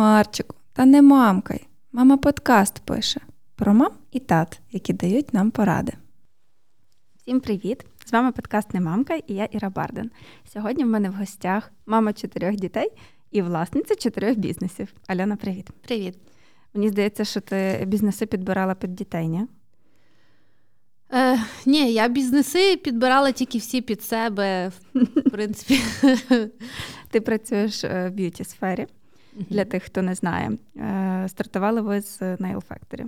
Марчику, та не мамкай. Мама подкаст пише про мам і тат, які дають нам поради. Всім привіт! З вами подкаст Не мамка і я Іра Барден. Сьогодні в мене в гостях мама чотирьох дітей і власниця чотирьох бізнесів. Альона, привіт. Привіт. Мені здається, що ти бізнеси підбирала під дітей, ні? Е, Ні, я бізнеси підбирала тільки всі під себе. В принципі, ти працюєш е, в beauty сфері. Для тих, хто не знає, е, стартували ви з Nail Factory.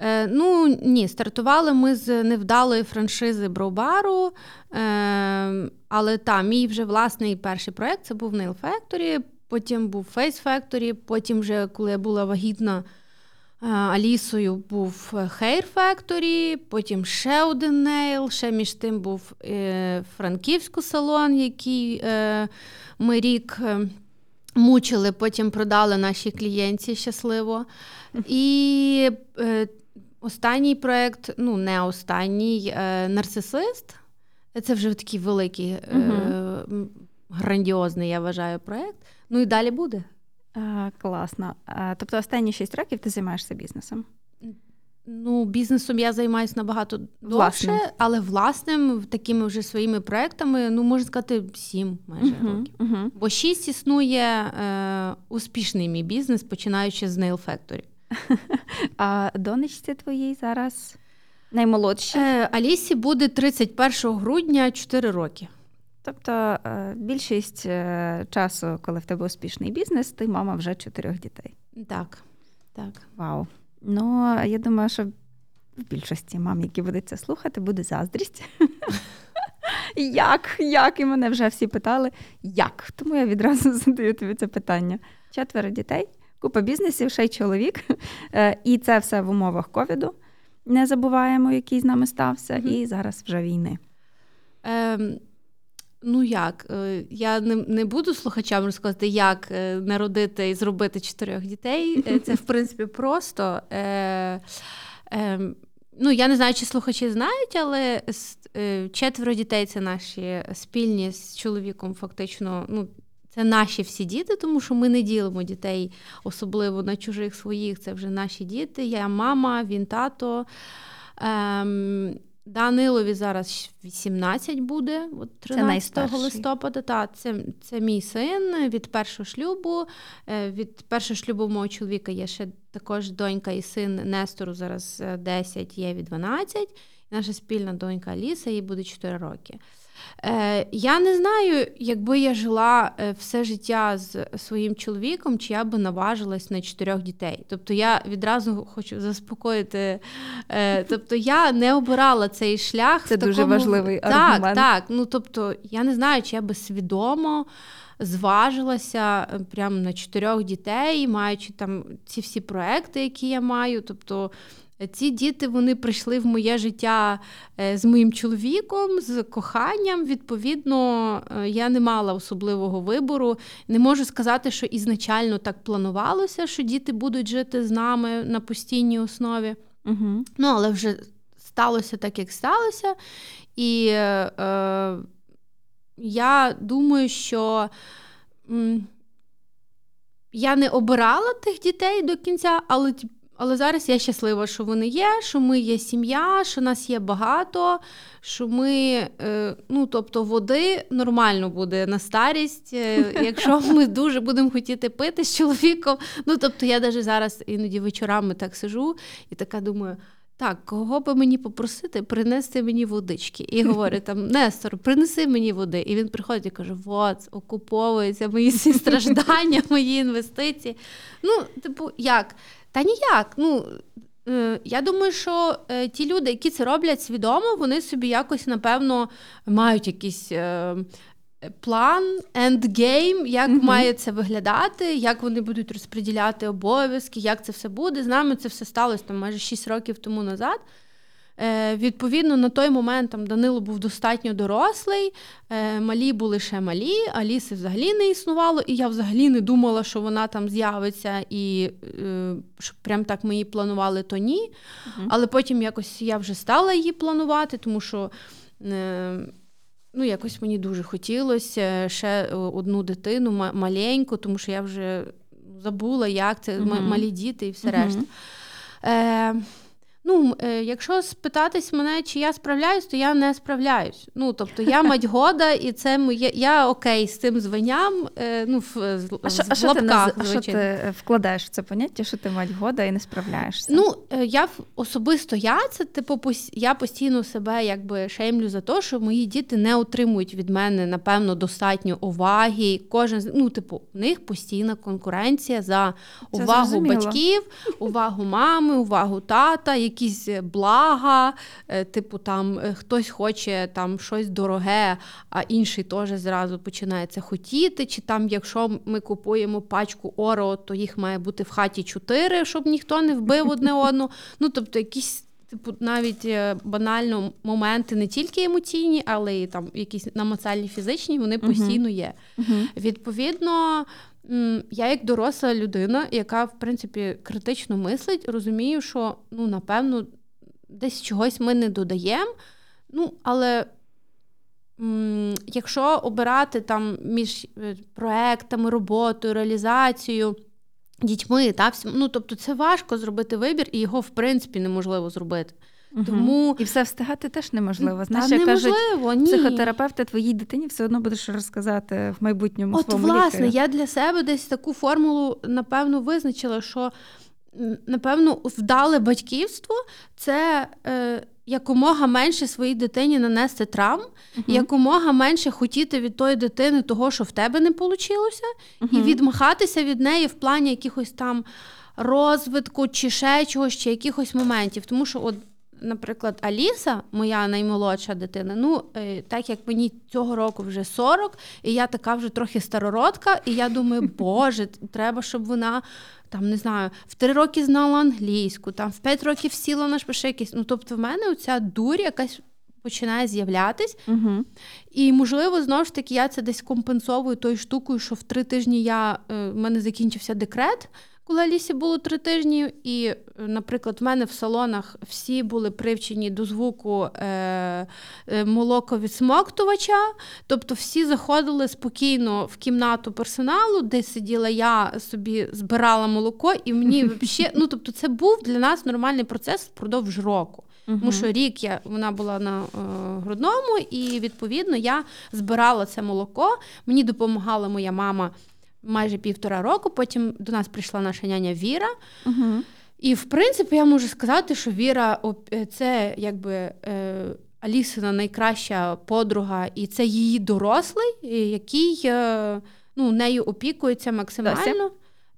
Е, Ну ні, стартували ми з невдалої франшизи brow bar у. Е, але та, мій вже власний перший проєкт це був Nail Factory, потім був Face Factory, потім, вже, коли я була вагітна. Алісою був Hair Factory, потім ще один nail, ще між тим був Франківську салон, який ми рік мучили, потім продали нашій клієнті щасливо. І останній проєкт, ну не останній, нарцисист. Це вже такий великий, е, грандіозний, я вважаю, проєкт. Ну і далі буде. А, Класно. А, Тобто останні шість років ти займаєшся бізнесом? Ну, бізнесом я займаюся набагато довше, але власним такими вже своїми проектами, ну можна сказати, сім майже uh-huh, років. Uh-huh. Бо шість існує е, успішний мій бізнес, починаючи з Nail Factory. А донечці твоїй зараз наймолодші? Е, Алісі буде 31 грудня 4 роки. Тобто е, більшість е, часу, коли в тебе успішний бізнес, ти мама вже чотирьох дітей. Так. так. Вау. Ну, я думаю, що в більшості мам, які будуть це слухати, буде заздрість. Як? Як? І мене вже всі питали, як? Тому я відразу задаю тобі це питання. Четверо дітей, купа бізнесів, ще й чоловік. Е, і це все в умовах ковіду. Не забуваємо, який з нами стався, mm-hmm. і зараз вже війни. Ем, Ну як? Е, я не не буду слухачам розказати, як е, народити і зробити чотирьох дітей. Е, це, в принципі, просто. Е, е, Ну, я не знаю, чи слухачі знають, але четверо дітей це наші спільні з чоловіком, фактично. ну, Це наші всі діти, тому що ми не ділимо дітей, особливо на чужих своїх. Це вже наші діти. Я мама, він тато. Ем, Данилові зараз 18 буде, от 13 листопада. Та, це це мій син від першого шлюбу. Е, від першого шлюбу мого чоловіка є ще також донька і син Нестору, зараз 10, є від 12. Наша спільна донька Аліса, їй буде 4 роки. Е, Я не знаю, якби я жила е, все життя з своїм чоловіком, чи я би наважилась на чотирьох дітей. Тобто я відразу хочу заспокоїти. Е, Тобто я не обирала цей шлях. Це в такому... дуже важливий так, аргумент. Так, так. Ну тобто, я не знаю, чи я би свідомо. Зважилася прямо на чотирьох дітей, маючи там ці всі проекти, які я маю. Тобто ці діти вони прийшли в моє життя е, з моїм чоловіком, з коханням. Відповідно, е, я не мала особливого вибору. Не можу сказати, що ізначально так планувалося, що діти будуть жити з нами на постійній основі. Угу. Ну, але вже сталося так, як сталося. І е, е я думаю, що. М- я не обирала тих дітей до кінця, але але зараз я щаслива, що вони є, що ми є сім'я, що нас є багато, що ми, е, ну тобто, води нормально буде на старість, е, якщо ми дуже будемо хотіти пити з чоловіком. Ну тобто, я навіть зараз іноді вечорами так сижу і така думаю. Так, кого би мені попросити принести мені водички. І говорю там: Нестор, принеси мені води. І він приходить і каже: от, окуповуються мої всі страждання, мої інвестиції. Ну, типу, як? Та ніяк. Ну, е, Я думаю, що е, ті люди, які це роблять свідомо, вони собі якось, напевно, мають якийсь. Е, план, ендгейм, як mm-hmm. має це виглядати, як вони будуть розподіляти обов'язки, як це все буде. З нами це все сталося там майже 6 років тому назад. Е, Відповідно, на той момент там Данило був достатньо дорослий, е, малі були ще малі, Аліси взагалі не існувало, і я взагалі не думала, що вона там з'явиться, і е, щоб прям так ми її планували, то ні. uh Але потім якось я вже стала її планувати, тому що. Е, Ну, якось мені дуже хотілося ще одну дитину маленьку, тому що я вже забула, як це uh малі діти і все решта. Е, Ну, е, якщо спитатись мене, чи я справляюсь, то я не справляюсь. Ну, тобто я мать года, і це моє, я окей з цим званням. Е, ну, в, а що, а що, ти, наз... що ти вкладаєш в це поняття, що ти мать года і не справляєшся? Ну, е, я особисто я це, типу, я постійно себе якби шеймлю за те, що мої діти не отримують від мене, напевно, достатньо уваги. Кожен ну, типу, у них постійна конкуренція за увагу батьків, увагу мами, увагу тата якісь е, блага, е, типу там е, хтось хоче там щось дороге, а інший теж зразу починає це хотіти. Чи там, якщо ми купуємо пачку оро, то їх має бути в хаті чотири, щоб ніхто не вбив одне одну. Ну тобто, якісь. Типу, навіть банально моменти не тільки емоційні, але й там якісь намацальні фізичні, вони постійно є. Uh-huh. Відповідно, я, як доросла людина, яка, в принципі, критично мислить, розумію, що ну, напевно, десь чогось ми не додаємо. Ну, але м- якщо обирати там між е, проектами, роботою, реалізацією, дітьми, та, ну, тобто це важко зробити вибір, і його, в принципі, неможливо зробити. Угу. Тому І все встигати теж неможливо. Знаєш, як кажуть, ні. психотерапевти твоїй дитині все одно будеш розказати в майбутньому. От, своєму власне, лікарю. я для себе десь таку формулу, напевно, визначила, що напевно вдале батьківство це. Е, Якомога менше своїй дитині нанести травм, uh-huh. якомога менше хотіти від тої дитини того, що в тебе не вийшло, uh-huh. і відмахатися від неї в плані якихось там розвитку, чи ще чогось, чи якихось моментів. Тому що, от наприклад, Аліса, моя наймолодша дитина, ну е, так як мені цього року вже 40, і я така вже трохи старородка, і я думаю, боже, треба, щоб вона. Там не знаю, в три роки знала англійську, там в п'ять років сіла на шпише Ну, тобто, в мене оця дурь якась починає з'являтись. Угу. І, можливо, знову ж таки, я це десь компенсовую тою штукою, що в три тижні я, е, в мене закінчився декрет коли Алісі було три тижні, і, наприклад, в мене в салонах всі були привчені до звуку е, е, молоковідсмоктувача, тобто всі заходили спокійно в кімнату персоналу, де сиділа я собі збирала молоко, і мені взагалі, ну тобто, це був для нас нормальний процес впродовж року. Uh-huh. Тому що рік я вона була на е, грудному, і відповідно я збирала це молоко. Мені допомагала моя мама майже півтора року. Потім до нас прийшла наша няня Віра. Угу. І, в принципі, я можу сказати, що Віра е, це якби. Е, Алісина найкраща подруга, і це її дорослий, який е, ну, нею опікується максимально.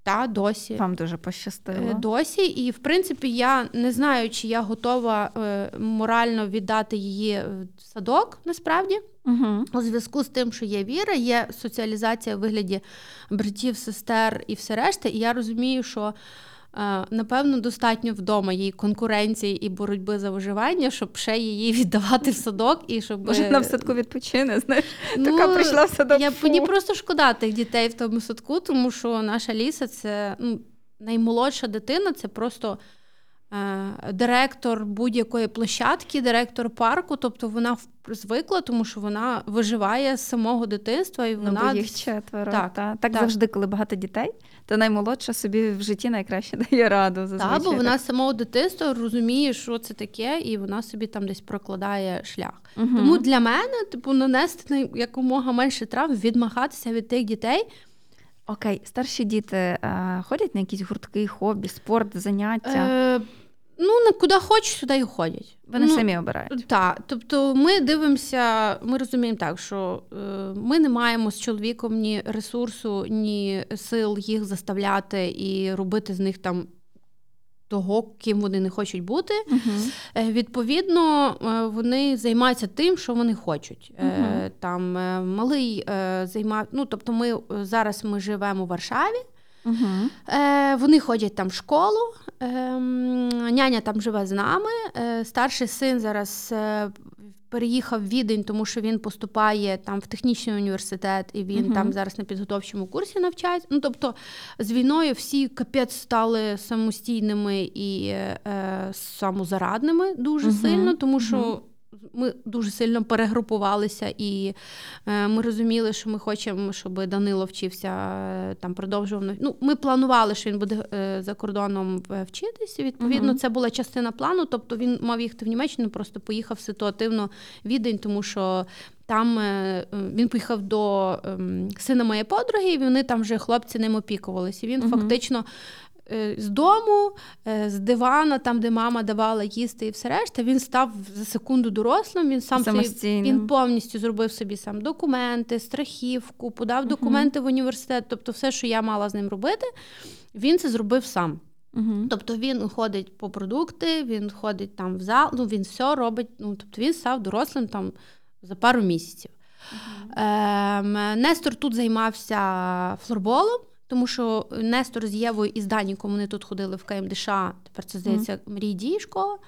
Та, досі. Вам дуже пощастило. Досі. І, в принципі, я не знаю, чи я готова морально віддати її в садок насправді. Угу. У зв'язку з тим, що є віра, є соціалізація в вигляді братів, сестер і все решта. І я розумію, що. Е, напевно, достатньо вдома її конкуренції і боротьби за виживання, щоб ще її віддавати в садок і щоб Може, на в садку відпочине. Знаєш, ну, така прийшла в садок. Я мені просто шкода тих дітей в тому садку, тому що наша ліса це ну, наймолодша дитина, це просто Е, директор будь-якої площадки, директор парку, тобто вона звикла, тому що вона виживає з самого дитинства і ну, вона ну, їх четверо. Так, та. так, так завжди, коли багато дітей, то наймолодша собі в житті найкраще дає раду. Так, бо вона з самого дитинства розуміє, що це таке, і вона собі там десь прокладає шлях. Угу. Тому для мене, типу, нанести якомога менше травм, відмахатися від тих дітей. Окей, старші діти е, ходять на якісь гуртки, хобі, спорт, заняття. Е, Ну, куди хочуть, туди і ходять. Вони ну, самі обирають. Так. Тобто ми дивимося, ми розуміємо так, що е, ми не маємо з чоловіком ні ресурсу, ні сил їх заставляти і робити з них там. Того, ким вони не хочуть бути, uh-huh. відповідно, е, вони займаються тим, що вони хочуть. Uh-huh. Там малий займає, ну тобто, ми зараз ми живемо у Варшаві. Uh-huh. Вони ходять там в школу, ем, няня там живе з нами. Е, старший син зараз переїхав в Відень, тому що він поступає там в технічний університет, і він uh-huh. там зараз на підготовчому курсі навчається. Ну тобто з війною всі капець стали самостійними і е, самозарадними дуже uh-huh. сильно, тому що ми дуже сильно перегрупувалися, і е, ми розуміли, що ми хочемо, щоб Данило вчився е, там, продовжував. Ну, Ми планували, що він буде е, за кордоном вчитися. Відповідно, uh це була частина плану. Тобто він мав їхати в Німеччину, просто поїхав ситуативно відень, тому що. Там він поїхав до ем, сина моєї подруги, і вони там вже хлопці ним опікувалися. Він uh фактично з дому, е, з дивана, там, де мама давала їсти і все решта, він став за секунду дорослим. Він сам собі, він повністю зробив собі сам документи, страхівку, подав uh документи в університет. Тобто, все, що я мала з ним робити, він це зробив сам. uh Тобто він ходить по продукти, він ходить там в зал, ну він все робить. Ну тобто він став дорослим там за пару місяців. uh Ем, Нестор тут займався флорболом. Тому що Нестор з Євою і з Даніком вони тут ходили в КМДШ, тепер це здається мрій дії школа.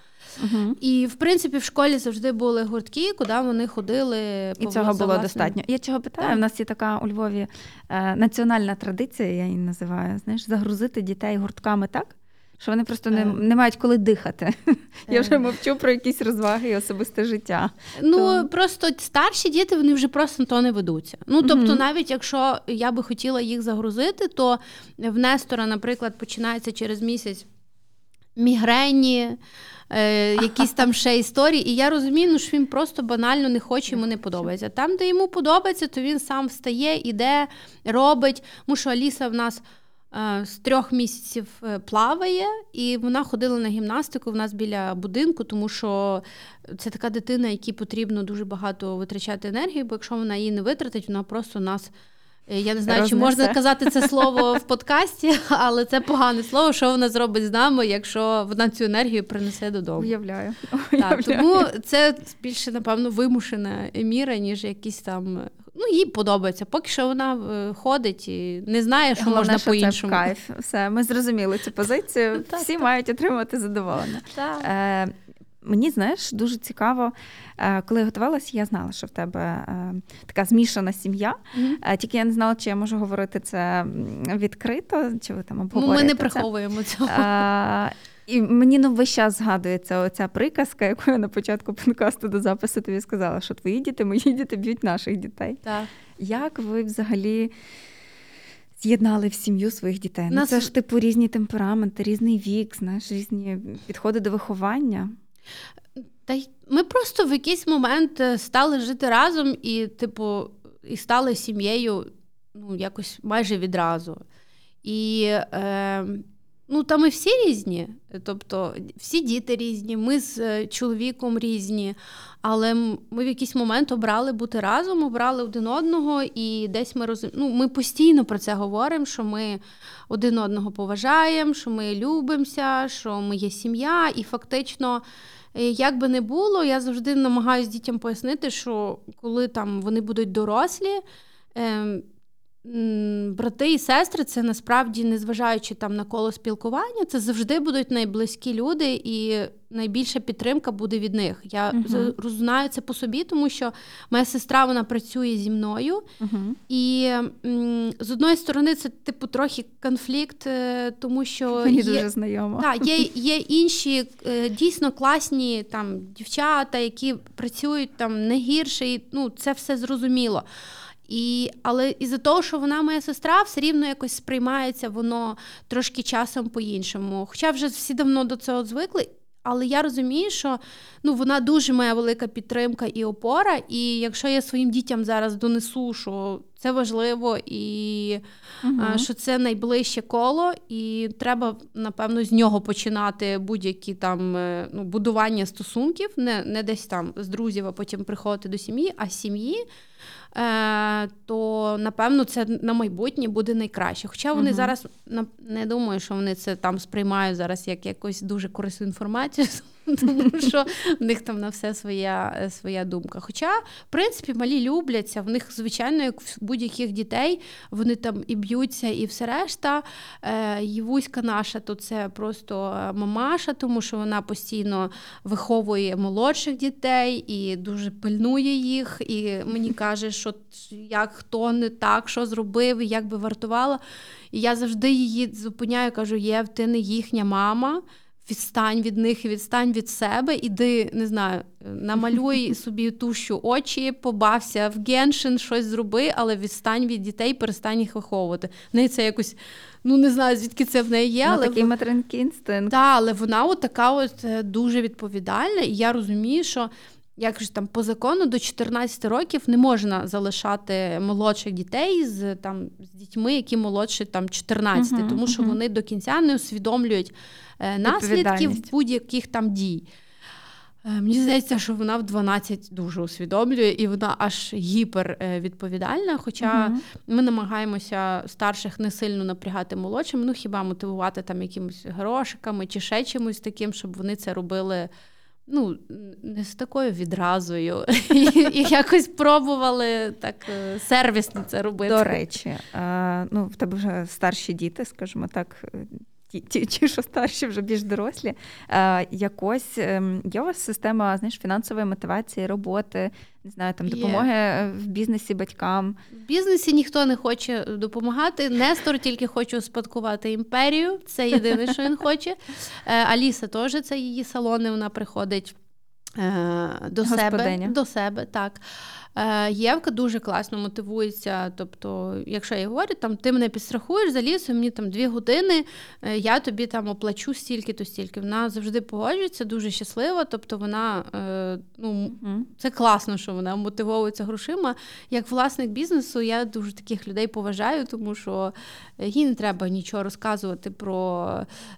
Uh-huh. І в принципі в школі завжди були гуртки, куди вони ходили. І цього було власним... достатньо. Я чого питаю? У нас є така у Львові е, національна традиція, я її називаю. Знаєш, загрузити дітей гуртками так, що вони просто не е. не мають коли дихати. Я вже е. мовчу про якісь розваги і особисте життя. Ну то... просто старші діти вони вже просто на то не ведуться. Ну тобто, навіть якщо я би хотіла їх загрузити, то в Нестора, наприклад, починається через місяць мігрені. Е, якісь там ще історії, і я розумію, ну, що він просто банально не хоче, йому не подобається. Там, де йому подобається, то він сам встає, іде, робить. Тому що Аліса в нас з трьох місяців е, плаває, і вона ходила на гімнастику в нас біля будинку, тому що це така дитина, якій потрібно дуже багато витрачати енергії, бо якщо вона її не витратить, вона просто нас. Е, я не знаю, Рознесе. чи можна казати це слово в подкасті, але це погане слово, що вона зробить з нами, якщо вона цю енергію принесе додому. Уявляю. Так, Тому це більше, напевно, вимушена міра, ніж якісь там Ну, їй подобається. Поки що вона е, ходить і не знає, що Головне, можна по-іншому. Це в кайф. Все, ми зрозуміли цю позицію. Всі мають отримати задоволення. Е, Мені знаєш, дуже цікаво, е, коли я готувалася, я знала, що в тебе така змішана сім'я. Mm-hmm. Тільки я не знала, чи я можу говорити це відкрито, чи ви там обговорюєте Ну, Ми не приховуємо це. цього. І мені ну, весь час згадується оця приказка, яку я на початку подкасту до запису тобі сказала, що твої діти, мої діти б'ють наших дітей. Так. Як ви взагалі з'єднали в сім'ю своїх дітей? Ну, Нас... Ну, Це ж типу різні темпераменти, різний вік, знаєш, різні підходи до виховання. Та й ми просто в якийсь момент е, стали жити разом і, типу, і стали сім'єю ну, якось майже відразу. І е, Ну, та ми всі різні, тобто всі діти різні, ми з е, чоловіком різні, але ми в якийсь момент обрали бути разом, обрали один одного, і десь ми роз... ну, ми постійно про це говоримо, що ми один одного поважаємо, що ми любимося, що ми є сім'я, і фактично. Е, як би не було, я завжди намагаюся дітям пояснити, що коли там вони будуть дорослі, ем, брати і сестри це насправді, незважаючи там на коло спілкування, це завжди будуть найблизькі люди, і найбільша підтримка буде від них. Я uh знаю це по собі, тому що моя сестра вона працює зі мною, uh і м, з одної сторони це типу трохи конфлікт, е, тому що Мені є, дуже знайомо. Так, є є інші е, дійсно класні там дівчата, які працюють там не гірше, і ну це все зрозуміло. І, Але із-за того, що вона моя сестра, все рівно якось сприймається воно трошки часом по-іншому. Хоча вже всі давно до цього звикли. Але я розумію, що ну, вона дуже моя велика підтримка і опора. І якщо я своїм дітям зараз донесу, що це важливо і uh що це найближче коло, і треба, напевно, з нього починати будь-які там е, ну, будування стосунків, не не десь там з друзів, а потім приходити до сім'ї, а сім'ї. Е, то напевно це на майбутнє буде найкраще. Хоча вони uh-huh. зараз не думаю, що вони це там сприймають зараз як якусь дуже корисну інформацію. тому що в них там на все своя е, своя думка. Хоча, в принципі, малі любляться, в них, звичайно, як в будь-яких дітей, вони там і б'ються, і все решта. Е, Євуська наша, то це просто е, мамаша, тому що вона постійно виховує молодших дітей і дуже пильнує їх. І мені каже, що як хто не так, що зробив, і як би вартувала. І я завжди її зупиняю, кажу: Єв, ти не їхня мама відстань від них і відстань від себе, іди, не знаю, намалюй собі тущу очі, побався в геншин, щось зроби, але відстань від дітей, перестань їх виховувати. В неї це якось. Ну, не знаю, звідки це в неї є. Ну, але такий материнський інстинкт. Так, але вона от така от е, дуже відповідальна, і я розумію, що як ж там по закону до 14 років не можна залишати молодших дітей з там з дітьми, які молодші там 14, uh тому що uh вони до кінця не усвідомлюють е, наслідків будь-яких там дій. Е, мені здається, що вона в 12 дуже усвідомлює, і вона аж гіпервідповідальна. Хоча uh-huh. ми намагаємося старших не сильно напрягати молодшим, ну хіба мотивувати там якимось грошиками чи ще чимось таким, щоб вони це робили ну, не з такою відразою, і якось пробували так е, сервісно це робити. До речі, ну, в тебе вже старші діти, скажімо так, ті, ті, ті, що старші, вже більш дорослі. Е, Якось ем, є у вас система знаєш, фінансової мотивації, роботи, не знаю, там допомоги е, в бізнесі батькам. В бізнесі ніхто не хоче допомагати. Нестор тільки хоче успадкувати імперію. Це єдине, що він хоче. Е, Аліса теж це її салони. Вона приходить. Е, до себе, до себе, так. Е, Євка дуже класно мотивується. Тобто, якщо я говорю, там ти мене підстрахуєш за лісом, мені там дві години, е, я тобі там оплачу стільки-то стільки. Вона завжди погоджується, дуже щаслива. Тобто, вона ну, це класно, що вона мотивовується грошима. Як власник бізнесу, я дуже таких людей поважаю, тому що їй не треба нічого розказувати про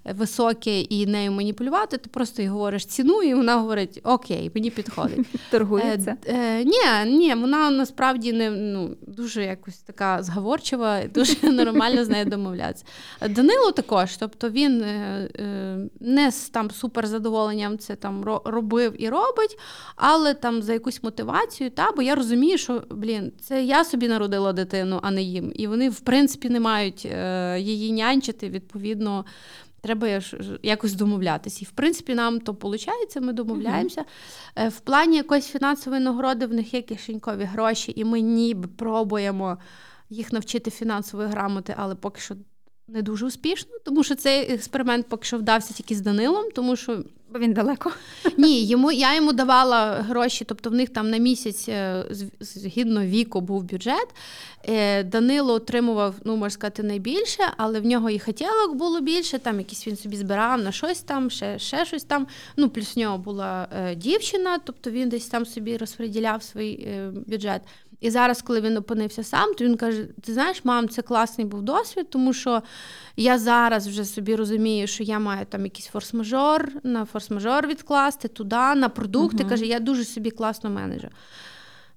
високе і нею маніпулювати. Ти просто їй говориш ціну, і вона говорить: Окей, мені підходить. Торгується? Е, е, Ні, вона насправді не ну, дуже якось така зговорчива, дуже нормально з нею домовлятися. Данило також, тобто він е, е, не з там суперзадоволенням це там робив і робить, але там за якусь мотивацію, та, бо я розумію, що блін, це я собі народила дитину, а не їм. І вони, в принципі, не мають е, її нянчити, відповідно. Треба якось домовлятися. І в принципі, нам то виходить, ми домовляємося. Mm-hmm. В плані якоїсь фінансової нагороди в них є кишенькові гроші, і ми ніби пробуємо їх навчити фінансової грамоти, але поки що не дуже успішно, тому що цей експеримент поки що вдався тільки з Данилом, тому що Бо він далеко. Ні, йому я йому давала гроші, тобто в них там на місяць е, згідно віку був бюджет. Е, Данило отримував, ну можна сказати, найбільше, але в нього і хотілок було більше. Там якісь він собі збирав на щось там, ще ще щось там. Ну, плюс в нього була е, дівчина, тобто він десь там собі розподіляв свій бюджет. І зараз, коли він опинився сам, то він каже: Ти знаєш, мам, це класний був досвід, тому що я зараз вже собі розумію, що я маю там якийсь форс-мажор, на форс-мажор відкласти туди, на продукти. Uh-huh. Каже, я дуже собі класно менеджу.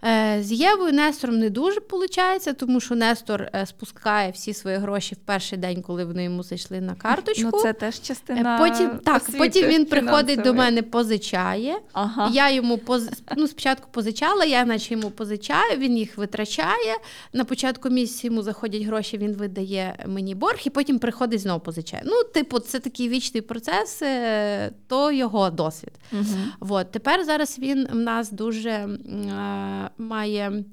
Е, з Євою Нестором не дуже виходить, тому що Нестор е, спускає всі свої гроші в перший день, коли вони йому зайшли на карточку. Ну, Це теж частина. Е, потім так, потім він приходить до мене, позичає. Ага. Я йому поз... ну, спочатку позичала, я наче йому позичаю, він їх витрачає. На початку місяця йому заходять гроші, він видає мені борг, і потім приходить знову позичає. Ну, типу, це такий вічний процес, то його досвід. Угу. От. Тепер зараз він в нас дуже має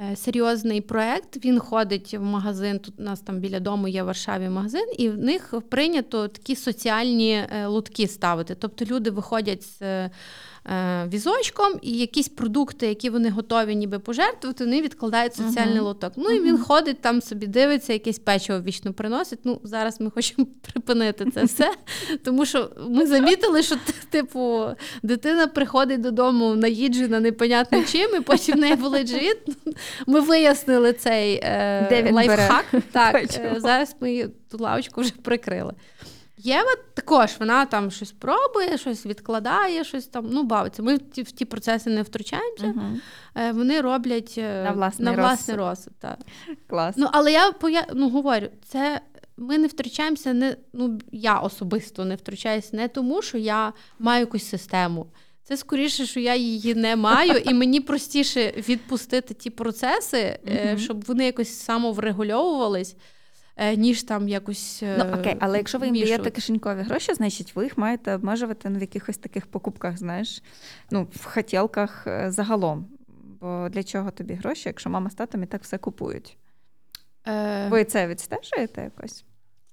е, серйозний проект. Він ходить в магазин. Тут у нас там біля дому є в Варшаві магазин, і в них прийнято такі соціальні е, лутки ставити. Тобто люди виходять з Е, візочком, і якісь продукти, які вони готові ніби пожертвувати, вони відкладають соціальний uh-huh. лоток. Ну і він ходить там собі, дивиться, якесь печиво вічно приносить. Ну, зараз ми хочемо припинити це все. Тому що ми замітили, що типу дитина приходить додому наїджена непонятно чим, і потім в неї болить живіт. Ми вияснили цей е, лайфхак. Так, е, зараз ми ту лавочку вже прикрили. Єва також вона там щось пробує, щось відкладає, щось там ну бавиться. Ми в ті, в ті процеси не втручаємося. uh Вони роблять е, на власний на власний розсуд. Так. Клас. Ну, Але я ну, говорю, це ми не втручаємося, не ну я особисто не втручаюся не тому, що я маю якусь систему. Це скоріше, що я її не маю, і мені простіше відпустити ті процеси, uh щоб вони якось самоврегульовувались. Е, ніж там якось. Ну окей, але якщо ви їм даєте кишенькові гроші, значить ви їх маєте обмежувати на якихось таких покупках, знаєш, ну, в хотілках е, загалом. Бо для чого тобі гроші, якщо мама з татом і так все купують? Е... Ви це відстежуєте якось?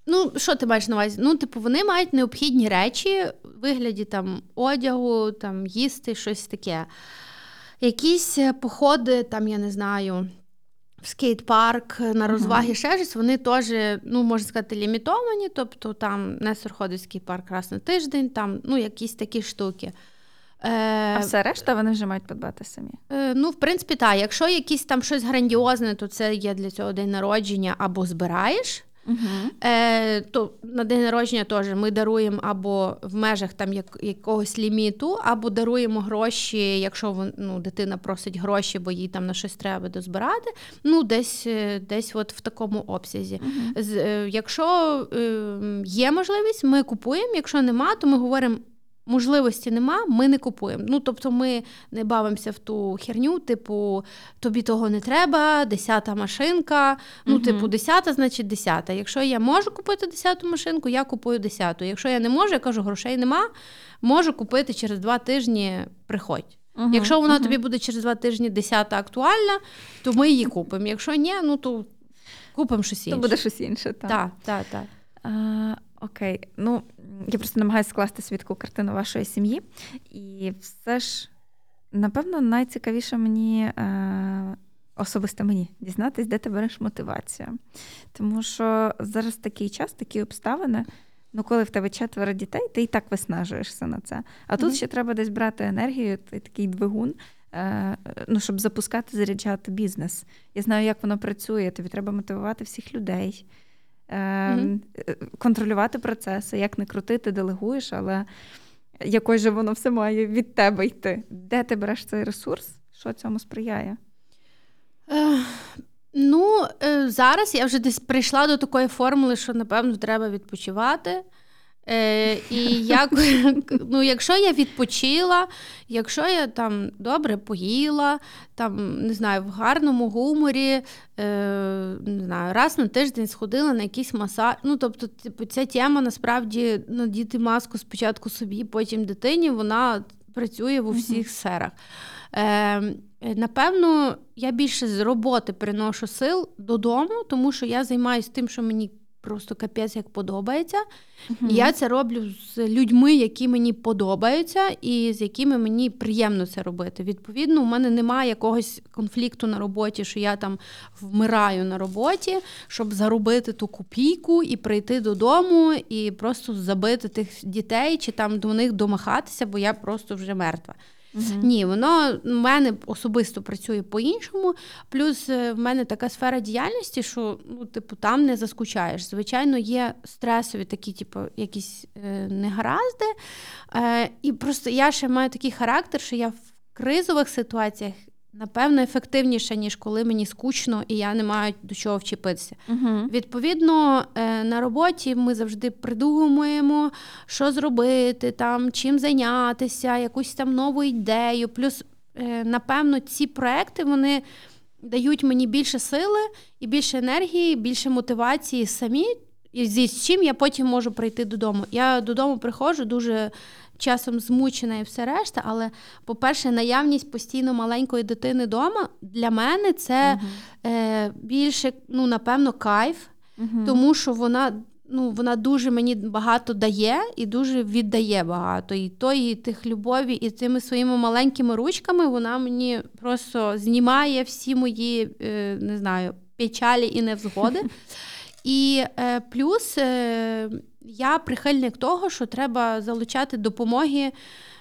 Ну, що ти маєш на увазі? Ну, типу, вони мають необхідні речі вигляді там одягу, там їсти, щось таке. Якісь е, походи, там, я не знаю, в скейт-парк, на розваги, uh-huh. ще щось, вони теж, ну, можна сказати, лімітовані. Тобто там Несор ходить в скейт-парк раз на тиждень, там ну, якісь такі штуки. Е, А все решта вони вже мають подбати самі. Е, Ну, в принципі, так. Якщо якісь там щось грандіозне, то це є для цього день народження або збираєш. Uh-huh. Е, То на день народження теж ми даруємо або в межах там як, якогось ліміту, або даруємо гроші, якщо ну, дитина просить гроші, бо їй там на щось треба дозбирати. Ну, десь е, десь от в такому обсязі. Uh-huh. З, е, Якщо е, є можливість, ми купуємо. Якщо нема, то ми говоримо можливості нема, ми не купуємо. Ну, тобто ми не бавимося в ту херню, типу, тобі того не треба, десята машинка. Ну, uh типу, десята, значить десята. Якщо я можу купити десяту машинку, я купую десяту. Якщо я не можу, я кажу, грошей нема, можу купити через два тижні, приходь. uh Якщо вона uh тобі буде через два тижні десята актуальна, то ми її купимо. Якщо ні, ну то купимо щось інше. То буде щось інше. Так, так, так. так. Окей, ну я просто намагаюся скласти свідку картину вашої сім'ї, і все ж, напевно, найцікавіше мені. Е- Особисто мені дізнатись, де ти береш мотивацію. Тому що зараз такий час, такі обставини. Ну, коли в тебе четверо дітей, ти і так виснажуєшся на це. А mm-hmm. тут ще треба десь брати енергію, такий двигун, е, ну, щоб запускати, заряджати бізнес. Я знаю, як воно працює. Тобі треба мотивувати всіх людей mm-hmm. контролювати процеси, як не крути, ти делегуєш, але якось же воно все має від тебе йти. Де ти береш цей ресурс? Що цьому сприяє? Е, ну, е, зараз я вже десь прийшла до такої формули, що, напевно, треба відпочивати. Е, І як, ну, якщо я відпочила, якщо я там добре поїла, там, не знаю, в гарному гуморі, е, не знаю, раз на тиждень сходила на якийсь масаж. Ну, тобто, типу, ця тема насправді надіти маску спочатку собі, потім дитині, вона працює в усіх сферах. Е, Напевно, я більше з роботи приношу сил додому, тому що я займаюся тим, що мені просто капець як подобається. Uh-huh. І я це роблю з людьми, які мені подобаються, і з якими мені приємно це робити. Відповідно, у мене немає якогось конфлікту на роботі, що я там вмираю на роботі, щоб заробити ту копійку і прийти додому і просто забити тих дітей чи там до них домахатися, бо я просто вже мертва. Угу. Ні, воно в мене особисто працює по-іншому. Плюс е, в мене така сфера діяльності, що ну, типу, там не заскучаєш. Звичайно, є стресові такі, типу, якісь е, негаразди. Е, І просто я ще маю такий характер, що я в кризових ситуаціях Напевно, ефективніше, ніж коли мені скучно і я не маю до чого вчепитися. uh Відповідно, е, на роботі ми завжди придумуємо, що зробити, там, чим зайнятися, якусь там нову ідею. Плюс, е, напевно, ці проекти вони дають мені більше сили і більше енергії, більше мотивації самі, і зі чим я потім можу прийти додому. Я додому приходжу дуже часом змучена і все решта. Але, по-перше, наявність постійно маленької дитини вдома для мене це uh е, більше, ну, напевно, кайф, uh тому що вона. Ну, вона дуже мені багато дає і дуже віддає багато. І тої тих любові, і цими своїми маленькими ручками вона мені просто знімає всі мої, е, не знаю, печалі і невзгоди. І е, плюс е, я прихильник того, що треба залучати допомоги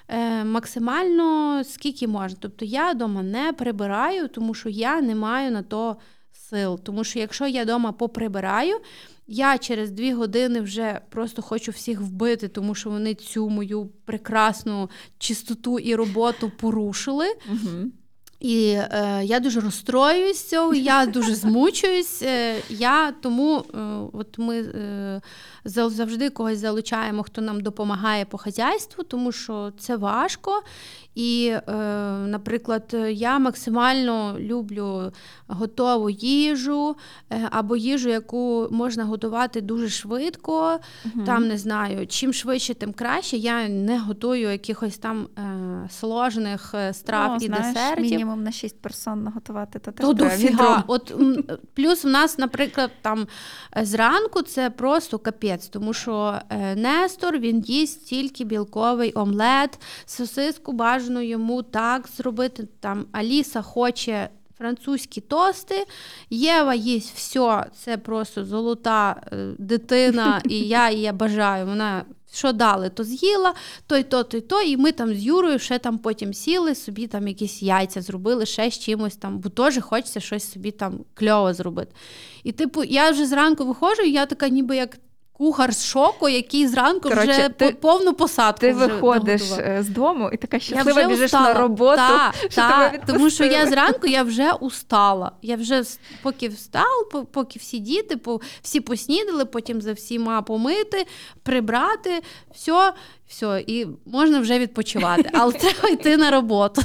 е, максимально скільки можна. Тобто я вдома не прибираю, тому що я не маю на то сил. Тому що якщо я вдома поприбираю, я через дві години вже просто хочу всіх вбити, тому що вони цю мою прекрасну чистоту і роботу порушили. Угу. І е, я дуже розстроююся, я дуже змучуюсь. Е, я тому е, от ми е, завжди когось залучаємо, хто нам допомагає по хазяйству, тому що це важко. І, е, наприклад, я максимально люблю готову їжу е, або їжу, яку можна готувати дуже швидко. Угу. Там не знаю, чим швидше, тим краще. Я не готую якихось там е, сложних страв О, і знаєш, десертів. мінімум на 6 персон наготувати, то теж То дофіга. От плюс в нас, наприклад, там е, зранку це просто капець, тому що е, Нестор він їсть тільки білковий омлет, сосиску бажано йому так зробити. Там Аліса хоче. Французькі тости, Єва їсть все, це просто золота е, дитина, і я її бажаю. Вона що дали, то з'їла, то й то, то й то. І ми там з Юрою ще там потім сіли, собі там якісь яйця зробили, ще з чимось там, бо теж хочеться щось собі там кльово зробити. І, типу, я вже зранку виходжу, і я така, ніби як. Кухар з шоку, який зранку Короче, вже ти- по- повну посадку. Ти вже виходиш наготував. е, з дому і така Я щаслива вже біжиш устала. на роботу. Та, що та, тебе тому що я зранку я вже устала. Я вже поки встав, поки всі діти, по- всі поснідали, потім за всіма помити, прибрати, все, все, і можна вже відпочивати. Але треба йти на роботу.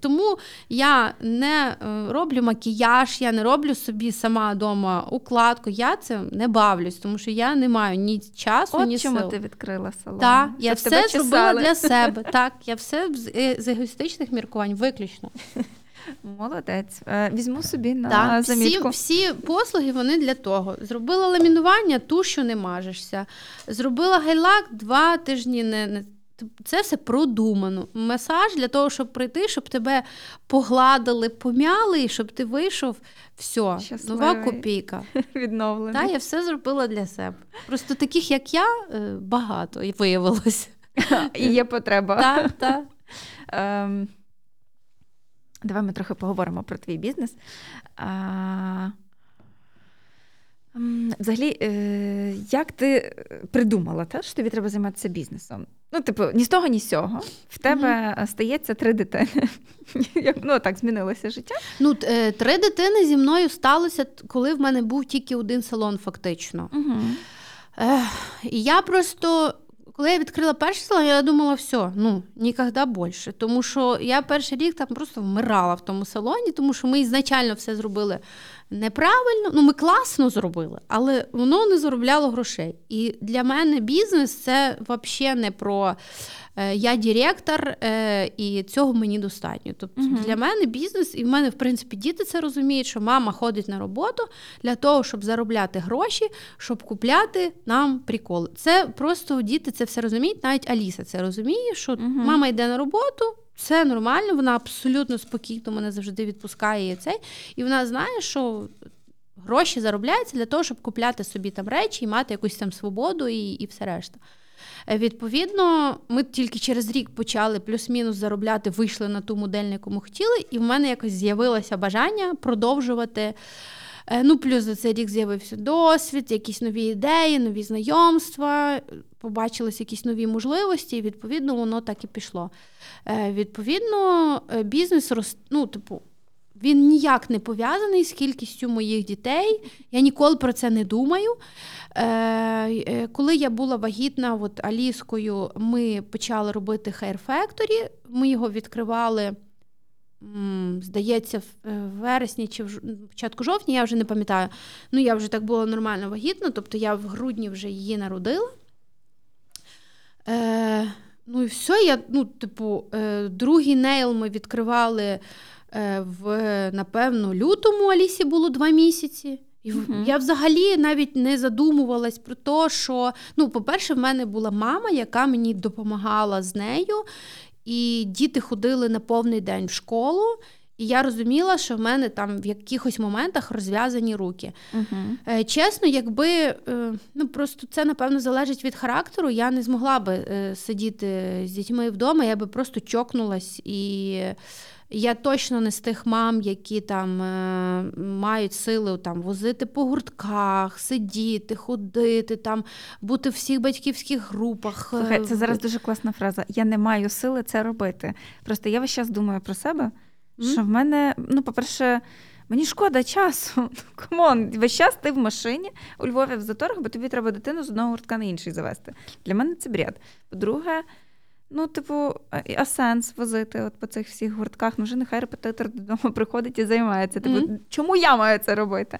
Тому я не е, роблю макіяж, я не роблю собі сама вдома укладку. Я це не бавлюсь, тому що я не маю ні часу, ні От чому сил. ти відкрила салон. Так, я Щоб все зробила для себе. Так, я все з, е, з егоїстичних міркувань, виключно. Молодець. Е, Візьму собі на Так, всі, замітку. всі послуги вони для того. Зробила ламінування, ту, що не мажешся. Зробила гайлак два тижні не. це все продумано. Масаж для того, щоб прийти, щоб тебе погладили, пом'яли, і щоб ти вийшов. Все, нова копійка. Відновлений. Та, я все зробила для себе. Просто таких, як я, е, багато і виявилось. І є потреба. Так, так. Давай ми трохи поговоримо про твій бізнес. А, взагалі, е, як ти придумала, та, що тобі треба займатися бізнесом? Ну, типу, ні з того, ні з цього. В тебе стається три дитини. Як, ну, так змінилося життя. Ну, е, три дитини зі мною сталося, коли в мене був тільки один салон, фактично. Ех, і я просто, коли я відкрила перший салон, я думала, все, ну, ніколи більше. Тому що я перший рік там просто вмирала в тому салоні, тому що ми ізначально все зробили неправильно. Ну, ми класно зробили, але воно не заробляло грошей. І для мене бізнес це взагалі не про. Е, Я директор, е, і цього мені достатньо. Тобто Мгм. для мене бізнес, і в мене, в принципі, діти це розуміють, що мама ходить на роботу для того, щоб заробляти гроші, щоб купляти нам приколи. Це просто діти це все розуміють. Навіть Аліса це розуміє, що Мгм. мама йде на роботу. Це нормально, вона абсолютно спокійно мене завжди відпускає і цей. І вона знає, що гроші заробляються для того, щоб купляти собі там речі і мати якусь там свободу і, і все решта. Е, Відповідно, ми тільки через рік почали плюс-мінус заробляти, вийшли на ту модель, на яку ми хотіли, і в мене якось з'явилося бажання продовжувати. Е, Ну, плюс за цей рік з'явився досвід, якісь нові ідеї, нові знайомства, побачились якісь нові можливості, і відповідно воно так і пішло. Е, Відповідно, бізнес роз... ну, типу, він ніяк не пов'язаний з кількістю моїх дітей. Я ніколи про це не думаю. Е, е, Коли я була вагітна от Аліскою, ми почали робити Hair Factory. Ми його відкривали, здається, в е, вересні чи в початку жовтня, я вже не пам'ятаю. Ну, я вже так була нормально вагітна, тобто я в грудні вже її народила. Ну і все, я, ну, типу, другий нейл ми відкривали в, напевно, лютому Алісі було два місяці. І в- Мгм. я взагалі навіть не задумувалась про те, що, ну, по-перше, в мене була мама, яка мені допомагала з нею, і діти ходили на повний день в школу. І я розуміла, що в мене там в якихось моментах розв'язані руки. Е, Чесно, якби е, ну просто це напевно залежить від характеру, я не змогла би е, сидіти з дітьми вдома, я би просто чокнулась і. Я точно не з тих мам, які там е, мають сили там возити по гуртках, сидіти, ходити, там бути в всіх батьківських групах. Слухай, це зараз дуже класна фраза. Я не маю сили це робити. Просто я весь час думаю про себе. Що в мене, ну, по-перше, мені шкода часу. Come on, весь час ти в машині у Львові в заторах, бо тобі треба дитину з одного гуртка на інший завести. Для мене це бред. По-друге, ну, типу, а- а сенс возити от по цих всіх гуртках. Ну, вже нехай репетитор додому приходить і займається. Типу, Мгм. чому я маю це робити?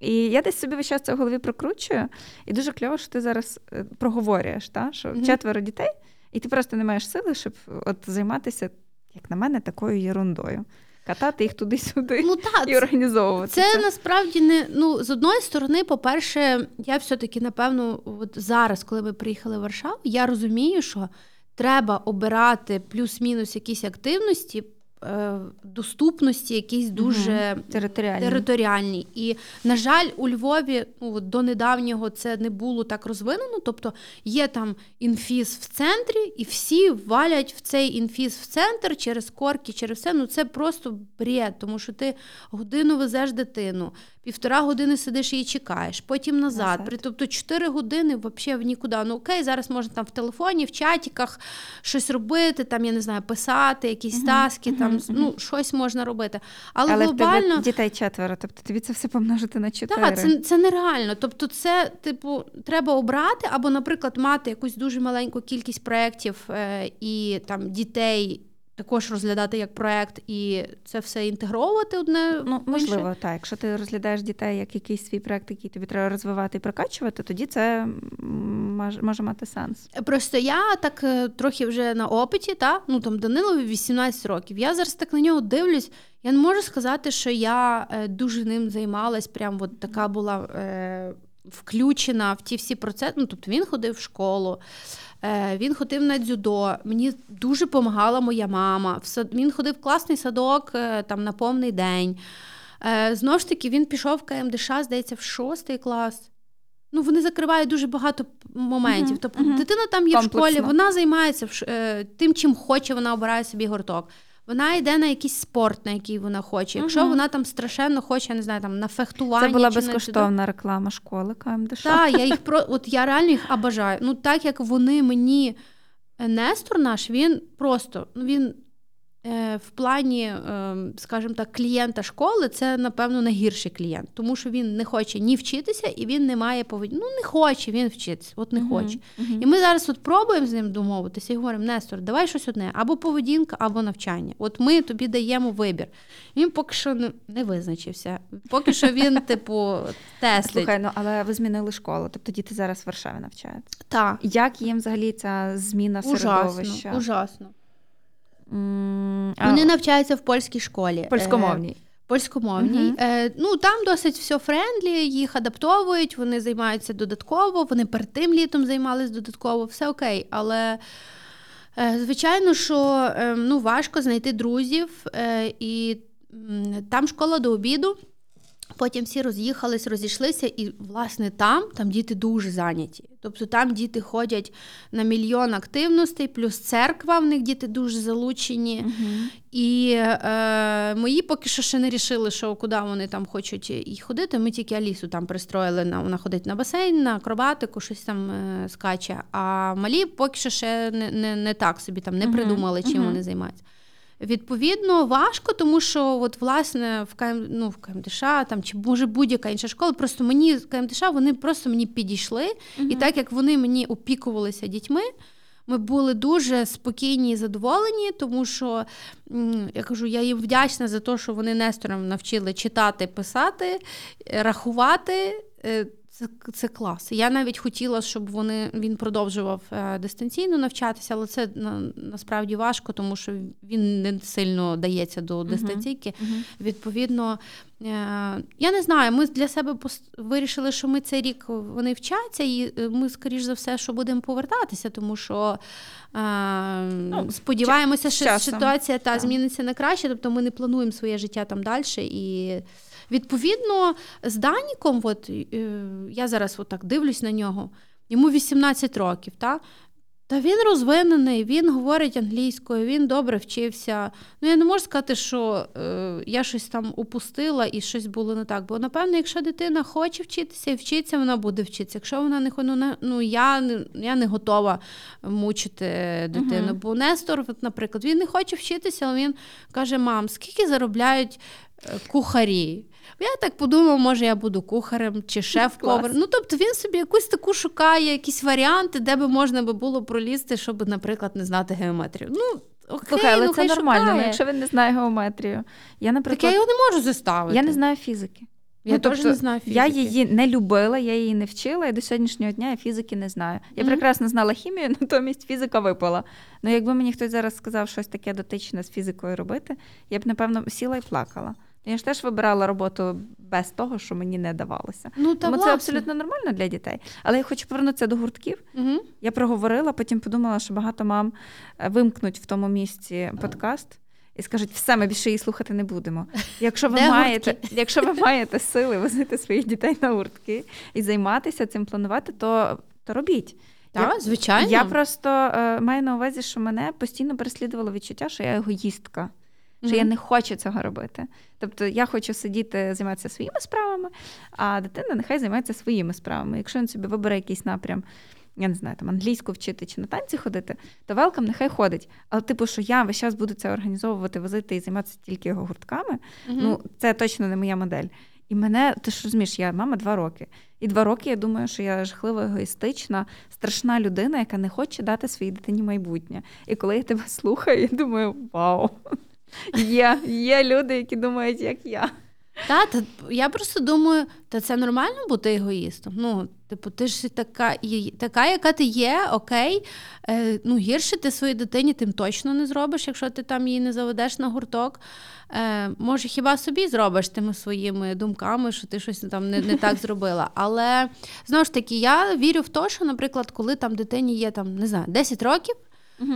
І я десь собі весь час це в голові прокручую. І дуже кльово, що ти зараз е, проговорюєш, та? що Мгм. четверо дітей, і ти просто не маєш сили, щоб от займатися, як на мене, такою єрундою. катати їх туди-сюди ну, та, і організовувати. Це, це насправді не ну з одної сторони, по-перше, я все-таки напевно, от зараз, коли ми приїхали в Варшаву, я розумію, що треба обирати плюс-мінус якісь активності. Е, доступності, якісь дуже угу. територіальні. територіальні. І, на жаль, у Львові ну, до недавнього це не було так розвинено. Тобто є там інфіз в центрі, і всі валять в цей інфіз в центр через корки, через все. Ну це просто бред, тому що ти годину везеш дитину півтора години сидиш і чекаєш, потім назад. назад. Тобто чотири години взагалі в нікуди. Ну окей, зараз можна там в телефоні, в чатіках щось робити, там я не знаю, писати, якісь uh-huh, таски, uh-huh, там ну щось можна робити. Але, Але глобально в тебе дітей четверо, тобто тобі це все помножити на чотири. Так, це це нереально. Тобто, це, типу, треба обрати, або, наприклад, мати якусь дуже маленьку кількість проєктів е, і там дітей також розглядати як проект і це все інтегровувати одне. Ну, можливо, так. Якщо ти розглядаєш дітей як якийсь свій проект, який тобі треба розвивати і прокачувати, тоді це може, може мати сенс. Просто я так е, трохи вже на опиті, та ну там Данилові 18 років. Я зараз так на нього дивлюсь. Я не можу сказати, що я е, дуже ним займалась. Прям от така була е, включена в ті всі процеси. Ну, тобто він ходив в школу. Е, він ходив на дзюдо. Мені дуже допомагала моя мама. Він ходив в класний садок е, там на повний день. Е, знову ж таки, він пішов в КМДШ, здається, в шостий клас. Ну, Вони закривають дуже багато моментів. Uh-huh, тобто uh-huh. дитина там є Комплексно. в школі, вона займається тим, чим хоче, вона обирає собі гурток вона йде на якийсь спорт, на який вона хоче. Якщо угу. вона там страшенно хоче, я не знаю, там на фехтування. Це була безкоштовна реклама школи КМДШ. Так, я їх про от я реально їх обажаю. Ну так як вони мені. Нестор наш, він просто ну він Е, в плані, ем, скажімо так, клієнта школи це, напевно, найгірший клієнт, тому що він не хоче ні вчитися, і він не має поведінки. Ну, не хоче він вчитися, от не uh-huh, хоче. Uh-huh. І ми зараз от пробуємо з ним домовитися і говоримо: Нестор, давай щось одне, або поведінка, або навчання. От ми тобі даємо вибір. Він поки що не, не визначився. Поки що він, типу, тестить. Слухай, ну але ви змінили школу, тобто діти зараз в Варшаві навчаються. Так. Як їм взагалі ця зміна середовища? Ужасно, ужасно. Вони навчаються в польській школі. Польськомовній. Е, польськомовній. Uh-huh. Е, ну Там досить все friendly, їх адаптовують, вони займаються додатково, вони перед тим літом займалися додатково, все окей. Але, е, звичайно, що е, ну, важко знайти друзів, е, і там школа до обіду. Потім всі роз'їхались, розійшлися, і, власне, там там діти дуже зайняті. Тобто там діти ходять на мільйон активностей, плюс церква, в них діти дуже залучені. uh І е, мої поки що ще не рішили, що куди вони там хочуть і ходити. Ми тільки Алісу там пристроїли, на, вона ходить на басейн, на акробатику, щось там е, скаче. А малі поки що ще не не, не так собі там не придумали, чим uh вони займаються. Відповідно, важко, тому що от, власне в КМ, ну, в КМДШ там чи може будь-яка інша школа, просто мені КМДШ вони просто мені підійшли. uh І так як вони мені опікувалися дітьми, ми були дуже спокійні і задоволені, тому що я кажу, я їм вдячна за те, що вони Нестором навчили читати, писати, рахувати. Це це клас. Я навіть хотіла, щоб вони він продовжував е, дистанційно навчатися, але це на, насправді важко, тому що він не сильно дається до дистанційки. Uh-huh. Uh-huh. Відповідно, я не знаю. Ми для себе вирішили, що ми цей рік вони вчаться, і е, ми, скоріш за все, що будемо повертатися, тому що ну, сподіваємося, що ситуація та зміниться на краще. Тобто ми не плануємо своє життя там далі і. Відповідно, з Даніком, от, е, я зараз отак дивлюсь на нього, йому 18 років. Та? Та він розвинений, він говорить англійською, він добре вчився. Ну, я не можу сказати, що е, я щось там упустила і щось було не так. Бо, напевно, якщо дитина хоче вчитися і вчиться, вона буде вчитися. Якщо вона не хоче, ну, ну я я не готова мучити дитину. Uh-huh. Бо Нестор, наприклад, він не хоче вчитися, але він каже: Мам, скільки заробляють е, кухарі? Я так подумав, може я буду кухарем чи шеф-повар. Ну, тобто він собі якусь таку шукає, якісь варіанти, де би можна було пролізти, щоб, наприклад, не знати геометрію. Ну, Окей, Слухай, але ну, це нормально, ну, якщо він не знає геометрію. Я, наприклад, Так я його не можу заставити. Я не знаю фізики. Я ну, теж тобто, не знаю фізики. Я її не любила, я її не вчила, і до сьогоднішнього дня я фізики не знаю. Я mm-hmm. прекрасно знала хімію, натомість фізика випала. Ну, якби мені хтось зараз сказав щось таке дотичне з фізикою робити, я б, напевно, сіла і плакала. Я ж теж вибирала роботу без того, що мені не давалося. Ну, та Тому це абсолютно нормально для дітей. Але я хочу повернутися до гуртків. Угу. Я проговорила, потім подумала, що багато мам е, вимкнуть в тому місці подкаст. І скажуть, все, ми більше її слухати не будемо. Якщо ви Де маєте гуртки? якщо ви маєте сили возити своїх дітей на гуртки і займатися цим, планувати, то то робіть. Так, я, звичайно. Я просто е, маю на увазі, що мене постійно переслідувало відчуття, що я егоїстка що я не хочу цього робити. Тобто я хочу сидіти, займатися своїми справами, а дитина нехай займається своїми справами. Якщо він собі вибере якийсь напрям, я не знаю, там англійську вчити чи на танці ходити, то велкам нехай ходить. Але, типу, що я весь час буду це організовувати, возити і займатися тільки його гуртками, mm ну це точно не моя модель. І мене, ти ж розумієш, я мама два роки. І два роки я думаю, що я жахливо егоїстична, страшна людина, яка не хоче дати своїй дитині майбутнє. І коли я тебе слухаю, я думаю, вау, Є є люди, які думають, як я. Та, та я просто думаю, та це нормально бути егоїстом. Ну, типу, ти ж така, така, яка ти є, окей. Е, Ну, гірше ти своїй дитині тим точно не зробиш, якщо ти там її не заведеш на гурток. Е, Може, хіба собі зробиш тими своїми думками, що ти щось там не не так зробила. Але знову ж таки, я вірю в те, що, наприклад, коли там дитині є там, не знаю, 10 років. Угу.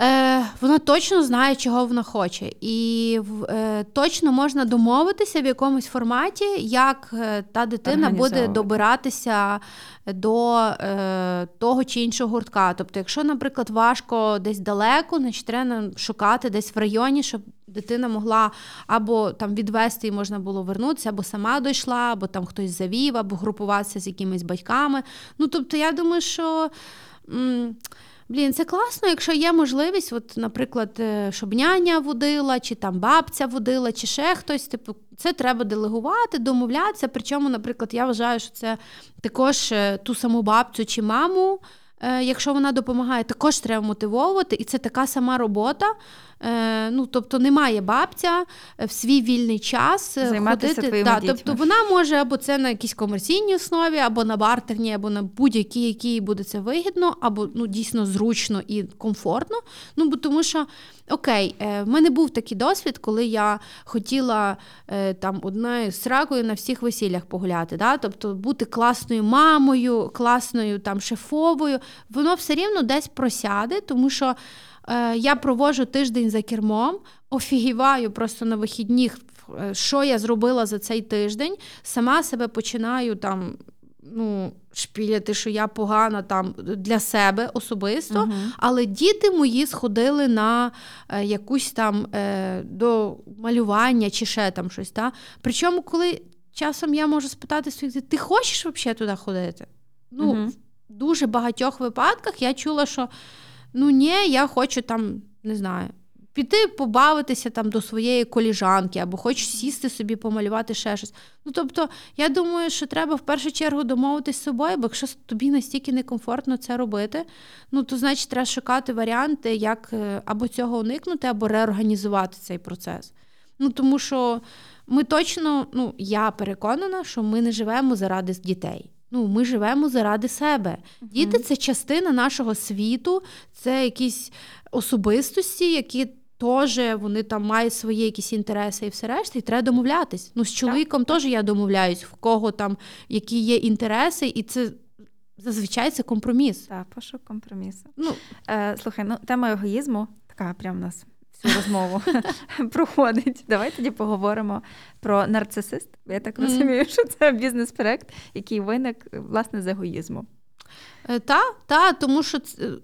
Е, Вона точно знає, чого вона хоче, і е, точно можна домовитися в якомусь форматі, як е, та дитина буде добиратися до е, того чи іншого гуртка. Тобто, якщо, наприклад, важко десь далеко, значить треба шукати десь в районі, щоб дитина могла або там відвести і можна було вернутися, або сама дійшла, або там хтось завів, або групуватися з якимись батьками. Ну тобто, я думаю, що. М- Блін, це класно, якщо є можливість, от, наприклад, е, щоб няня водила, чи там бабця водила, чи ще хтось. Типу, це треба делегувати, домовлятися. Причому, наприклад, я вважаю, що це також е, ту саму бабцю чи маму. Е, якщо вона допомагає, також треба мотивовувати, і це така сама робота. Е, ну, Тобто немає бабця е, в свій вільний час Займатися ходити. Твоїми да, дітьми. Тобто вона може або це на якійсь комерційній основі, або на бартерній, або на будь-якій, якій буде це вигідно, або ну, дійсно зручно і комфортно. Ну, бо Тому що окей, в мене був такий досвід, коли я хотіла там одною сракою на всіх весіллях погуляти. Да? Тобто бути класною мамою, класною там шефовою, воно все рівно десь просяде, тому що. Е, я провожу тиждень за кермом, офігіваю просто на вихідних, е, що я зробила за цей тиждень. Сама себе починаю там. Ну, шпіляти, що я погана там для себе особисто, uh-huh. але діти мої сходили на е, якусь там е, до малювання чи ще там щось. Та? Причому, коли часом я можу спитати своїх дітей, ти хочеш взагалі туди ходити? Ну, uh-huh. В дуже багатьох випадках я чула, що Ну ні, я хочу там, не знаю, піти побавитися там до своєї коліжанки, або хочу сісти собі, помалювати ще щось. Ну тобто, я думаю, що треба в першу чергу домовитися з собою, бо якщо тобі настільки некомфортно це робити, ну то значить треба шукати варіанти, як е, або цього уникнути, або реорганізувати цей процес. Ну тому що ми точно, ну я переконана, що ми не живемо заради дітей. Ну, Ми живемо заради себе. Uh-huh. Діти це частина нашого світу, це якісь особистості, які теж вони там мають свої якісь інтереси і все решта, і треба домовлятись. Ну, З чоловіком теж я домовляюсь, в кого там які є інтереси, і це. Зазвичай це компроміс. Так, пошук компромісу. Ну, е, Слухай, ну тема егоїзму така прям у нас всю розмову проходить. Давай тоді поговоримо про нарцисист. Я так розумію, що це бізнес-проект, який виник власне з егоїзму. Е, та, тому що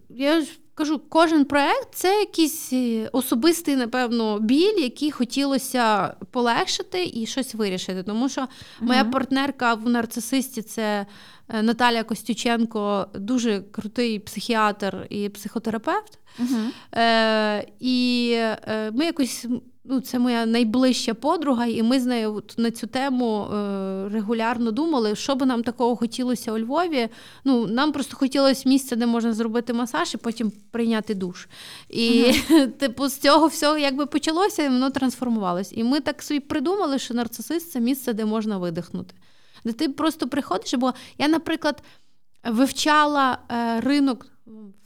я кажу, кожен проект це якийсь е, особистий, напевно, біль, який хотілося полегшити і щось вирішити. Тому що моя uh партнерка в нарцисисті це Наталя Костюченко дуже крутий психіатр і психотерапевт. Uh-huh. Е, І е, ми якось ну, це моя найближча подруга, і ми з нею на цю тему е, регулярно думали, що би нам такого хотілося у Львові. Ну, Нам просто хотілося місце, де можна зробити масаж і потім прийняти душ. І, uh типу, з цього всього якби почалося, і воно трансформувалось. І ми так собі придумали, що нарцисист це місце, де можна видихнути. Де ти просто приходиш, бо я, наприклад, вивчала е, ринок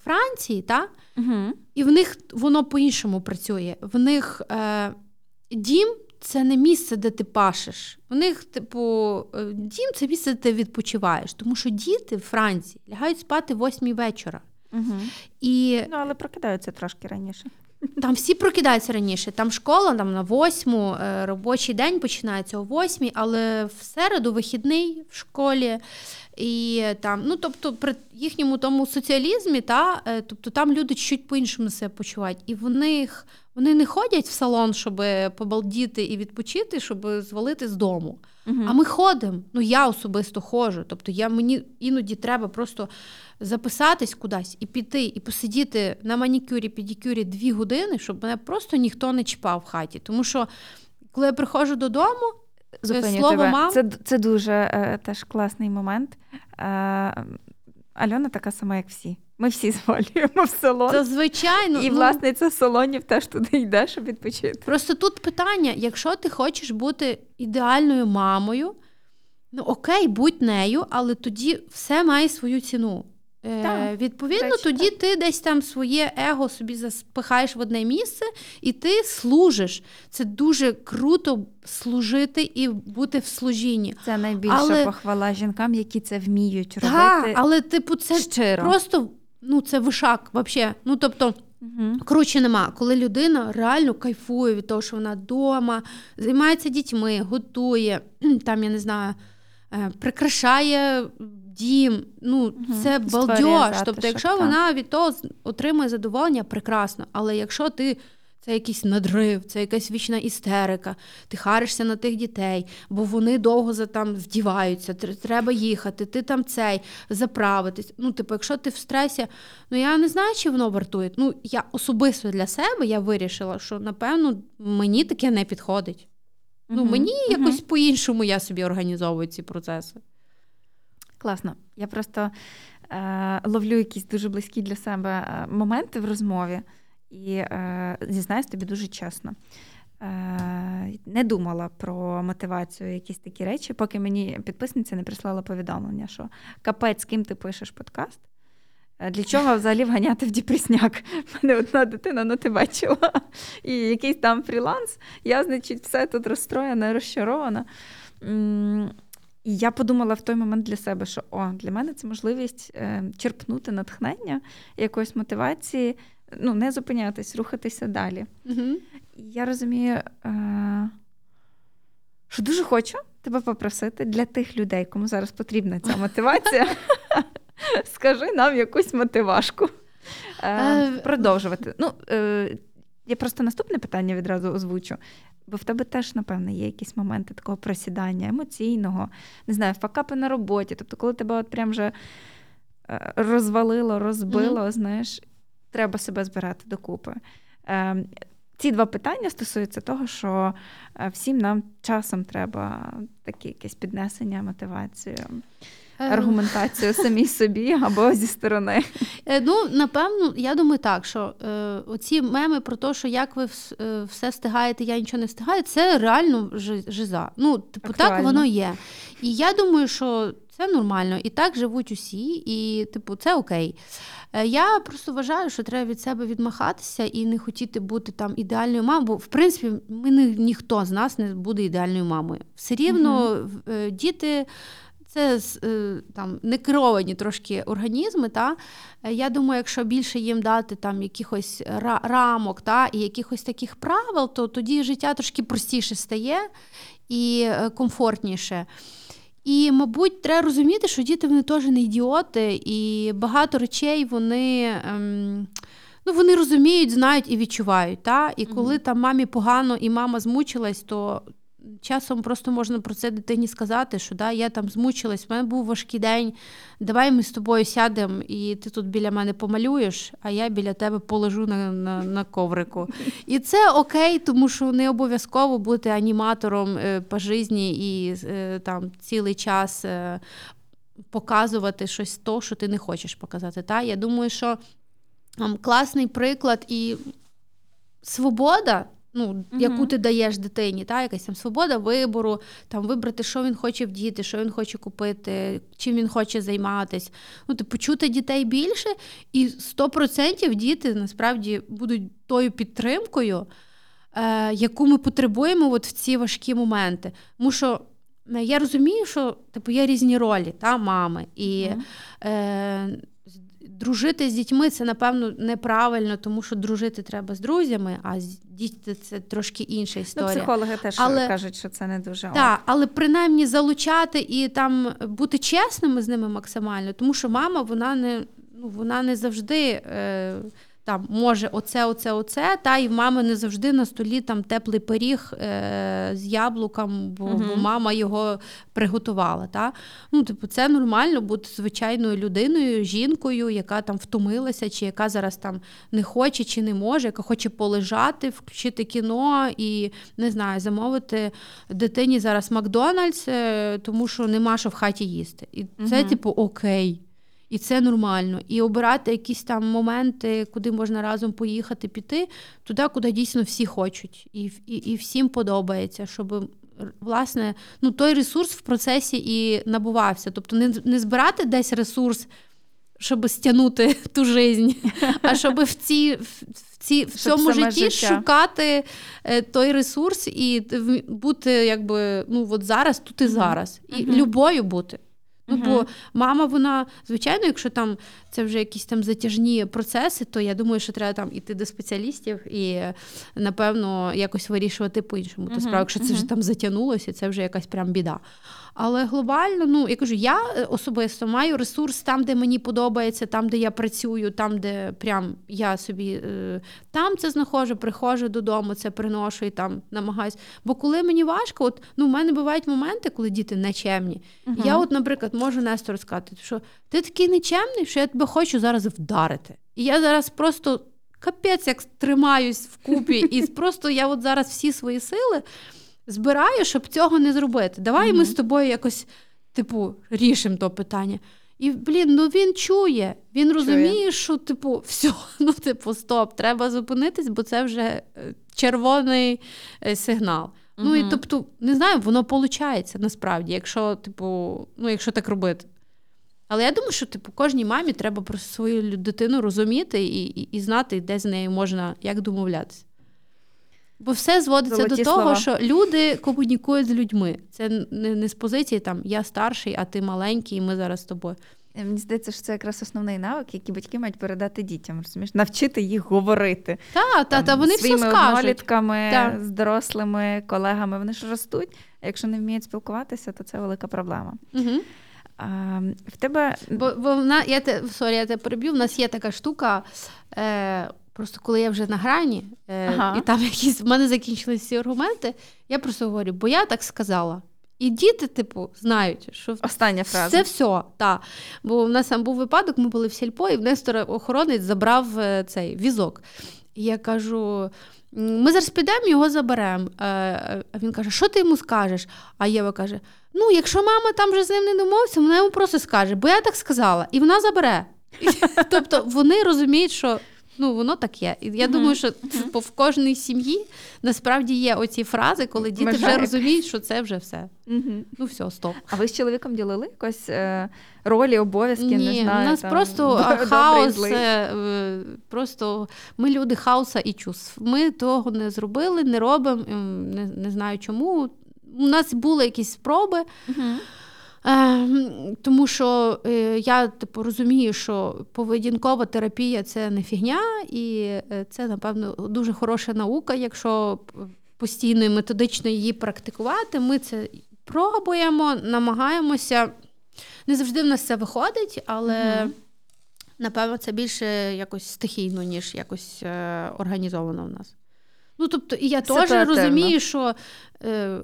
Франції, та? Угу. і в них воно по-іншому працює. В них е, дім це не місце, де ти пашеш. В них, типу, е, дім це місце, де ти відпочиваєш. Тому що діти в Франції лягають спати восьмій вечора. Угу. І... Ну, але прокидаються трошки раніше. Там всі прокидаються раніше. Там школа там на восьму, е, робочий день починається о восьмій, але в середу вихідний в школі. І там, ну тобто, при їхньому тому соціалізмі, та е, тобто там люди чуть по-іншому себе почувають. І в них вони не ходять в салон, щоб побалдіти і відпочити, щоб звалити з дому. Угу. А ми ходимо. Ну я особисто ходжу. Тобто я мені іноді треба просто записатись кудись і піти, і посидіти на манікюрі, педикюрі дві години, щоб мене просто ніхто не чіпав в хаті. Тому що коли я приходжу додому. Зупиню Слово тебе. мам. Це це дуже е, теж класний момент. Е, Альона така сама, як всі. Ми всі звалюємо в салон. Це звичайно. І, ну, власниця салонів теж туди йде, щоб відпочити. Просто тут питання: якщо ти хочеш бути ідеальною мамою, ну окей, будь нею, але тоді все має свою ціну. Е, Відповідно, Речі, тоді так. ти десь там своє его собі заспихаєш в одне місце, і ти служиш. Це дуже круто служити і бути в служінні. Це найбільша Але- похвала жінкам, які це вміють робити. Так, але типу, це щиро. просто ну це вишак, взагалі. Ну тобто. Угу. Круче нема, коли людина реально кайфує від того, що вона вдома, займається дітьми, готує, там, я не знаю, е, прикрашає дім. Ну, це Створює балдеж. Тобто, якщо так. вона від того отримує задоволення, прекрасно. Але якщо ти. Це якийсь надрив, це якась вічна істерика. Ти харишся на тих дітей, бо вони довго за там вдіваються, треба їхати, ти там цей заправитись. Ну, типу, якщо ти в стресі, ну я не знаю, чи воно вартує. Ну, я особисто для себе я вирішила, що напевно мені таке не підходить. Ну, мені мгм. якось по-іншому я собі організовую ці процеси. Класно. Я просто е, ловлю якісь дуже близькі для себе е, моменти в розмові і е, зізнаюсь тобі дуже чесно. Е, не думала про мотивацію, якісь такі речі, поки мені підписниця не прислала повідомлення, що капець, з ким ти пишеш подкаст. Для чого взагалі вганяти в діпресняк? У мене одна дитина, ну ти бачила, і якийсь там фріланс. Я, значить, все тут розстроєна, розчарована. І я подумала в той момент для себе, що о, для мене це можливість е, черпнути натхнення, якоїсь мотивації, ну, не зупинятись, рухатися далі. Угу. І я розумію, е, що дуже хочу тебе попросити для тих людей, кому зараз потрібна ця мотивація. Скажи нам якусь мотивашку. Е, продовжувати. Ну, я просто наступне питання відразу озвучу. Бо в тебе теж, напевно, є якісь моменти такого просідання емоційного, не знаю, факапи на роботі. Тобто, коли тебе от прям вже е, розвалило, розбило, знаєш, треба себе збирати докупи. Е, ці два питання стосуються того, що е, всім нам часом треба таке якесь піднесення, мотивацію, аргументацію самій собі або зі сторони. Е, Ну, напевно, я думаю так, що е, оці меми про те, що як ви е, все встигаєте, я нічого не встигаю, це реально жиза. Ну, типу, так воно є. І я думаю, що це нормально, і так живуть усі, і, типу, це окей. Е, Я просто вважаю, що треба від себе відмахатися і не хотіти бути там ідеальною мамою, бо в принципі ми не, ніхто з нас не буде ідеальною мамою. Все рівно е, діти. Це е, там не керовані трошки організми. Та? Е, Я думаю, якщо більше їм дати там якихось рамок та, і якихось таких правил, то тоді життя трошки простіше стає і е, комфортніше. І, мабуть, треба розуміти, що діти вони теж не ідіоти, і багато речей вони. Ем, Ну, вони розуміють, знають і відчувають. Та? І коли там мамі погано і мама змучилась, то часом просто можна про це дитині сказати, що да, я там змучилась, в мене був важкий день. Давай ми з тобою сядемо, і ти тут біля мене помалюєш, а я біля тебе полежу на на, на коврику. І це окей, тому що не обов'язково бути аніматором е, по житті і е, там цілий час е, показувати щось то, що ти не хочеш показати. Та? Я думаю, що там, класний приклад і свобода ну, uh яку ти даєш дитині, та, якась там свобода вибору, там вибрати, що він хоче вдіти, що він хоче купити, чим він хоче займатися. Ну, типу, чути дітей більше, і 100% діти насправді будуть тою підтримкою, е, яку ми потребуємо от в ці важкі моменти. Тому що е, я розумію, що типу, є різні ролі та, мами. І е, дружити з дітьми це, напевно, неправильно, тому що дружити треба з друзями, а з діти це трошки інша ну, історія. Ну, Психологи теж але, кажуть, що це не дуже. Так, але принаймні залучати і там бути чесними з ними максимально, тому що мама вона не ну, вона не завжди. Е, там може оце, оце, оце, та і в мами не завжди на столі там теплий пиріг е, з яблуком, бо, uh-huh. бо мама його приготувала. Та? Ну, типу, це нормально бути звичайною людиною, жінкою, яка там втомилася, чи яка зараз там не хоче чи не може, яка хоче полежати, включити кіно і не знаю, замовити дитині зараз Макдональдс, е, тому що нема що в хаті їсти. І це, uh-huh. типу, окей. І це нормально. І обирати якісь там моменти, куди можна разом поїхати, піти, туди, куди дійсно всі хочуть, і і, і всім подобається, щоб власне ну, той ресурс в процесі і набувався. Тобто не не збирати десь ресурс, щоб стягнути ту жизнь, а щоб в ці. В ці в цьому житті життя. шукати е, той ресурс і бути якби ну от зараз, тут і зараз, і uh любою бути. Ну, угу. бо мама, вона, звичайно, якщо там це вже якісь там затяжні процеси, то я думаю, що треба там іти до спеціалістів і, напевно, якось вирішувати по-іншому. Uh-huh. То справа, якщо це вже там затягнулося, це вже якась прям біда. Але глобально, ну я кажу, я е, особисто маю ресурс там, де мені подобається, там, де я працюю, там, де прям я собі е, там це знаходжу, приходжу додому, це приношу і там намагаюсь. Бо коли мені важко, от ну в мене бувають моменти, коли діти нечемні. Угу. Я, от, наприклад, можу Нестору сказати, що ти такий нечемний, що я тебе хочу зараз вдарити. І я зараз просто капець як тримаюсь вкупі, і просто я от зараз всі свої сили збираю, щоб цього не зробити. Давай mm-hmm. ми з тобою якось, типу, рішимо то питання. І, блін, ну він чує, він розуміє, чує. що, типу, все, ну, типу, стоп, треба зупинитись, бо це вже е, червоний е, сигнал. mm Ну і тобто, не знаю, воно виходить насправді, якщо, типу, ну, якщо так робити. Але я думаю, що типу, кожній мамі треба про свою дитину розуміти і, і, і знати, де з нею можна як домовлятися. Бо все зводиться Золоті до того, слова. що люди комунікують з людьми. Це не, не з позиції там я старший, а ти маленький, і ми зараз з тобою. Е, мені здається, що це якраз основний навик, який батьки мають передати дітям. розумієш? Навчити їх говорити Так, та, та, вони своїми все скажуть. однолітками, та. з дорослими колегами. Вони ж ростуть. а Якщо не вміють спілкуватися, то це велика проблема. Угу. А, в тебе... Бо бо вона, я те, sorry, я тебе переб'ю, в нас є така штука. Е, Просто коли я вже на грані, е, ага. і там якісь в мене закінчилися всі аргументи, я просто говорю, бо я так сказала. І діти, типу, знають, що остання фраза. Це все. так. Бо в нас там був випадок, ми були в сільпо, і в Нестора охоронець забрав е, цей візок. І я кажу: ми зараз підемо, його заберемо. Е, а він каже, що ти йому скажеш? А Єва каже: Ну, якщо мама там вже з ним не домовиться, вона йому просто скаже, бо я так сказала, і вона забере. Тобто вони розуміють, що Ну, воно так є. І я uh-huh. думаю, що uh-huh. в кожній сім'ї насправді є оці фрази, коли діти Межа. вже розуміють, що це вже все. Uh-huh. Ну, все, стоп. А ви з чоловіком ділили якось е, ролі, обов'язки? Ні, не знаю, У нас там, просто хаос. Е, просто ми люди хаоса і чувств. Ми того не зробили, не робимо, не, не знаю чому. У нас були якісь спроби. Uh-huh. Е, тому що е, я типу, розумію, що поведінкова терапія це не фігня, і е, це, напевно, дуже хороша наука, якщо постійно і методично її практикувати. Ми це пробуємо, намагаємося. Не завжди в нас це виходить, але угу. напевно це більше якось стихійно, ніж якось організовано в нас. Ну, тобто, і я теж розумію, що е,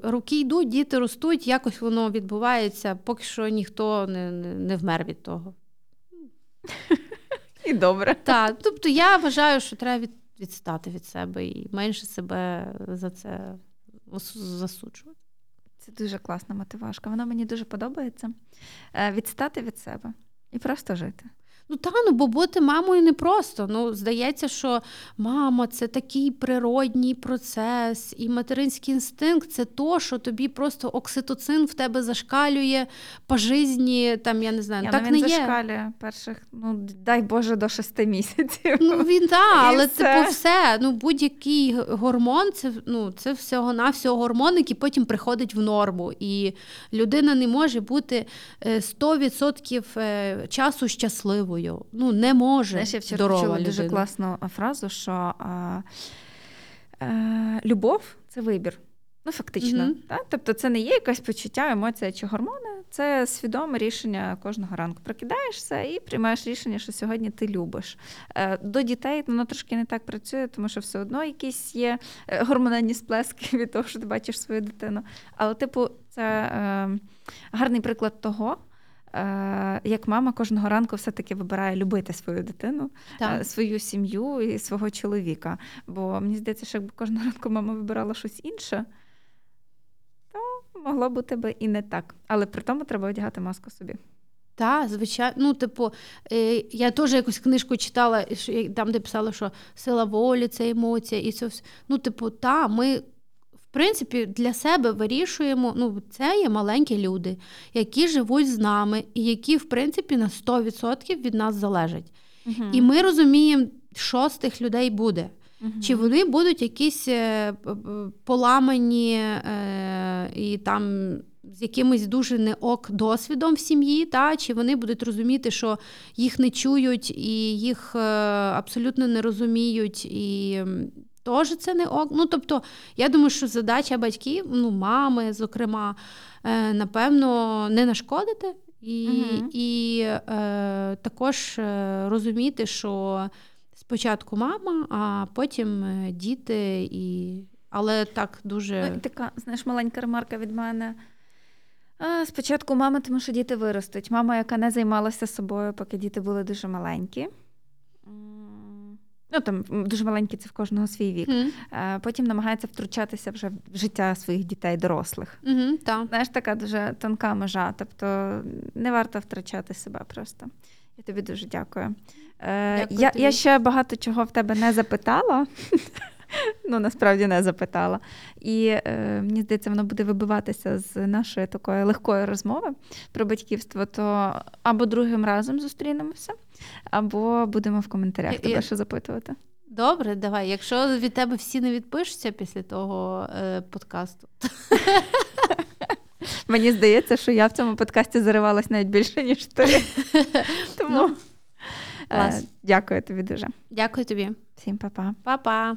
руки йдуть, діти ростуть, якось воно відбувається, поки що ніхто не, не, не вмер від того. І добре. Так, тобто я вважаю, що треба від, відстати від себе і менше себе за це засуджувати. Це дуже класна мотивашка. Вона мені дуже подобається. Е, відстати від себе і просто жити. Ну та ну бо бути мамою непросто. Ну, здається, що мама це такий природній процес, і материнський інстинкт це то, що тобі просто окситоцин в тебе зашкалює по житті, там я не знаю, я, так ну, не є. зашкалює перших, ну дай Боже, до шести місяців. Ну він так, але все. типу все. Ну будь-який гормон, це ну це всього навсього гормон, який потім приходить в норму. І людина не може бути 100% е, е, часу щасливою здоровою. Ну не може Знаєш, я вчора здорова чула людина. дуже класну фразу, що а, а, любов це вибір. Ну, фактично. Mm-hmm. Так? Тобто це не є якесь почуття, емоція чи гормони, це свідоме рішення кожного ранку. Прокидаєшся і приймаєш рішення, що сьогодні ти любиш. Е, до дітей воно трошки не так працює, тому що все одно якісь є е, гормональні сплески від того, що ти бачиш свою дитину. Але, типу, це е, гарний приклад того. Е, як мама кожного ранку все-таки вибирає любити свою дитину, так. Е, свою сім'ю і свого чоловіка. Бо мені здається, що якби кожного ранку мама вибирала щось інше, то могло бути би і не так. Але при тому треба одягати маску собі. Так, звичайно, ну, типу, е, я теж якусь книжку читала, там, де писала, що сила волі це емоція, і це все. Ну, типу, та, ми принципі, для себе вирішуємо, ну, це є маленькі люди, які живуть з нами, і які, в принципі, на 100% від нас залежать. uh І ми розуміємо, що з тих людей буде. uh Чи вони будуть якісь е, поламані е, і там. З якимось дуже не ок досвідом в сім'ї, та чи вони будуть розуміти, що їх не чують і їх е, абсолютно не розуміють, і теж це не ок. Ну, тобто, я думаю, що задача батьків, ну, мами, зокрема, е, напевно, не нашкодити і угу. і е, також е, розуміти, що спочатку мама, а потім е, діти, і... але так дуже. Ну, така, знаєш, маленька ремарка від мене. Спочатку мама, тому що діти виростуть. Мама, яка не займалася собою, поки діти були дуже маленькі. Ну там дуже маленькі, це в кожного свій вік. Mm. Потім намагається втручатися вже в життя своїх дітей, дорослих. Mm-hmm, та. Знаєш, така дуже тонка межа. Тобто не варто втрачати себе просто. Я тобі дуже дякую. Е, дякую я, тобі. я ще багато чого в тебе не запитала. Ну, насправді не запитала. І е, мені здається, воно буде вибиватися з нашої такої легкої розмови про батьківство, то або другим разом зустрінемося, або будемо в коментарях тебе ще запитувати. Добре, давай. Якщо від тебе всі не відпишуться після того е, подкасту. Мені здається, що я в цьому подкасті заривалась навіть більше, ніж ти. Тому ну, е, дякую тобі дуже. Дякую тобі. Всім па-па. Па-па.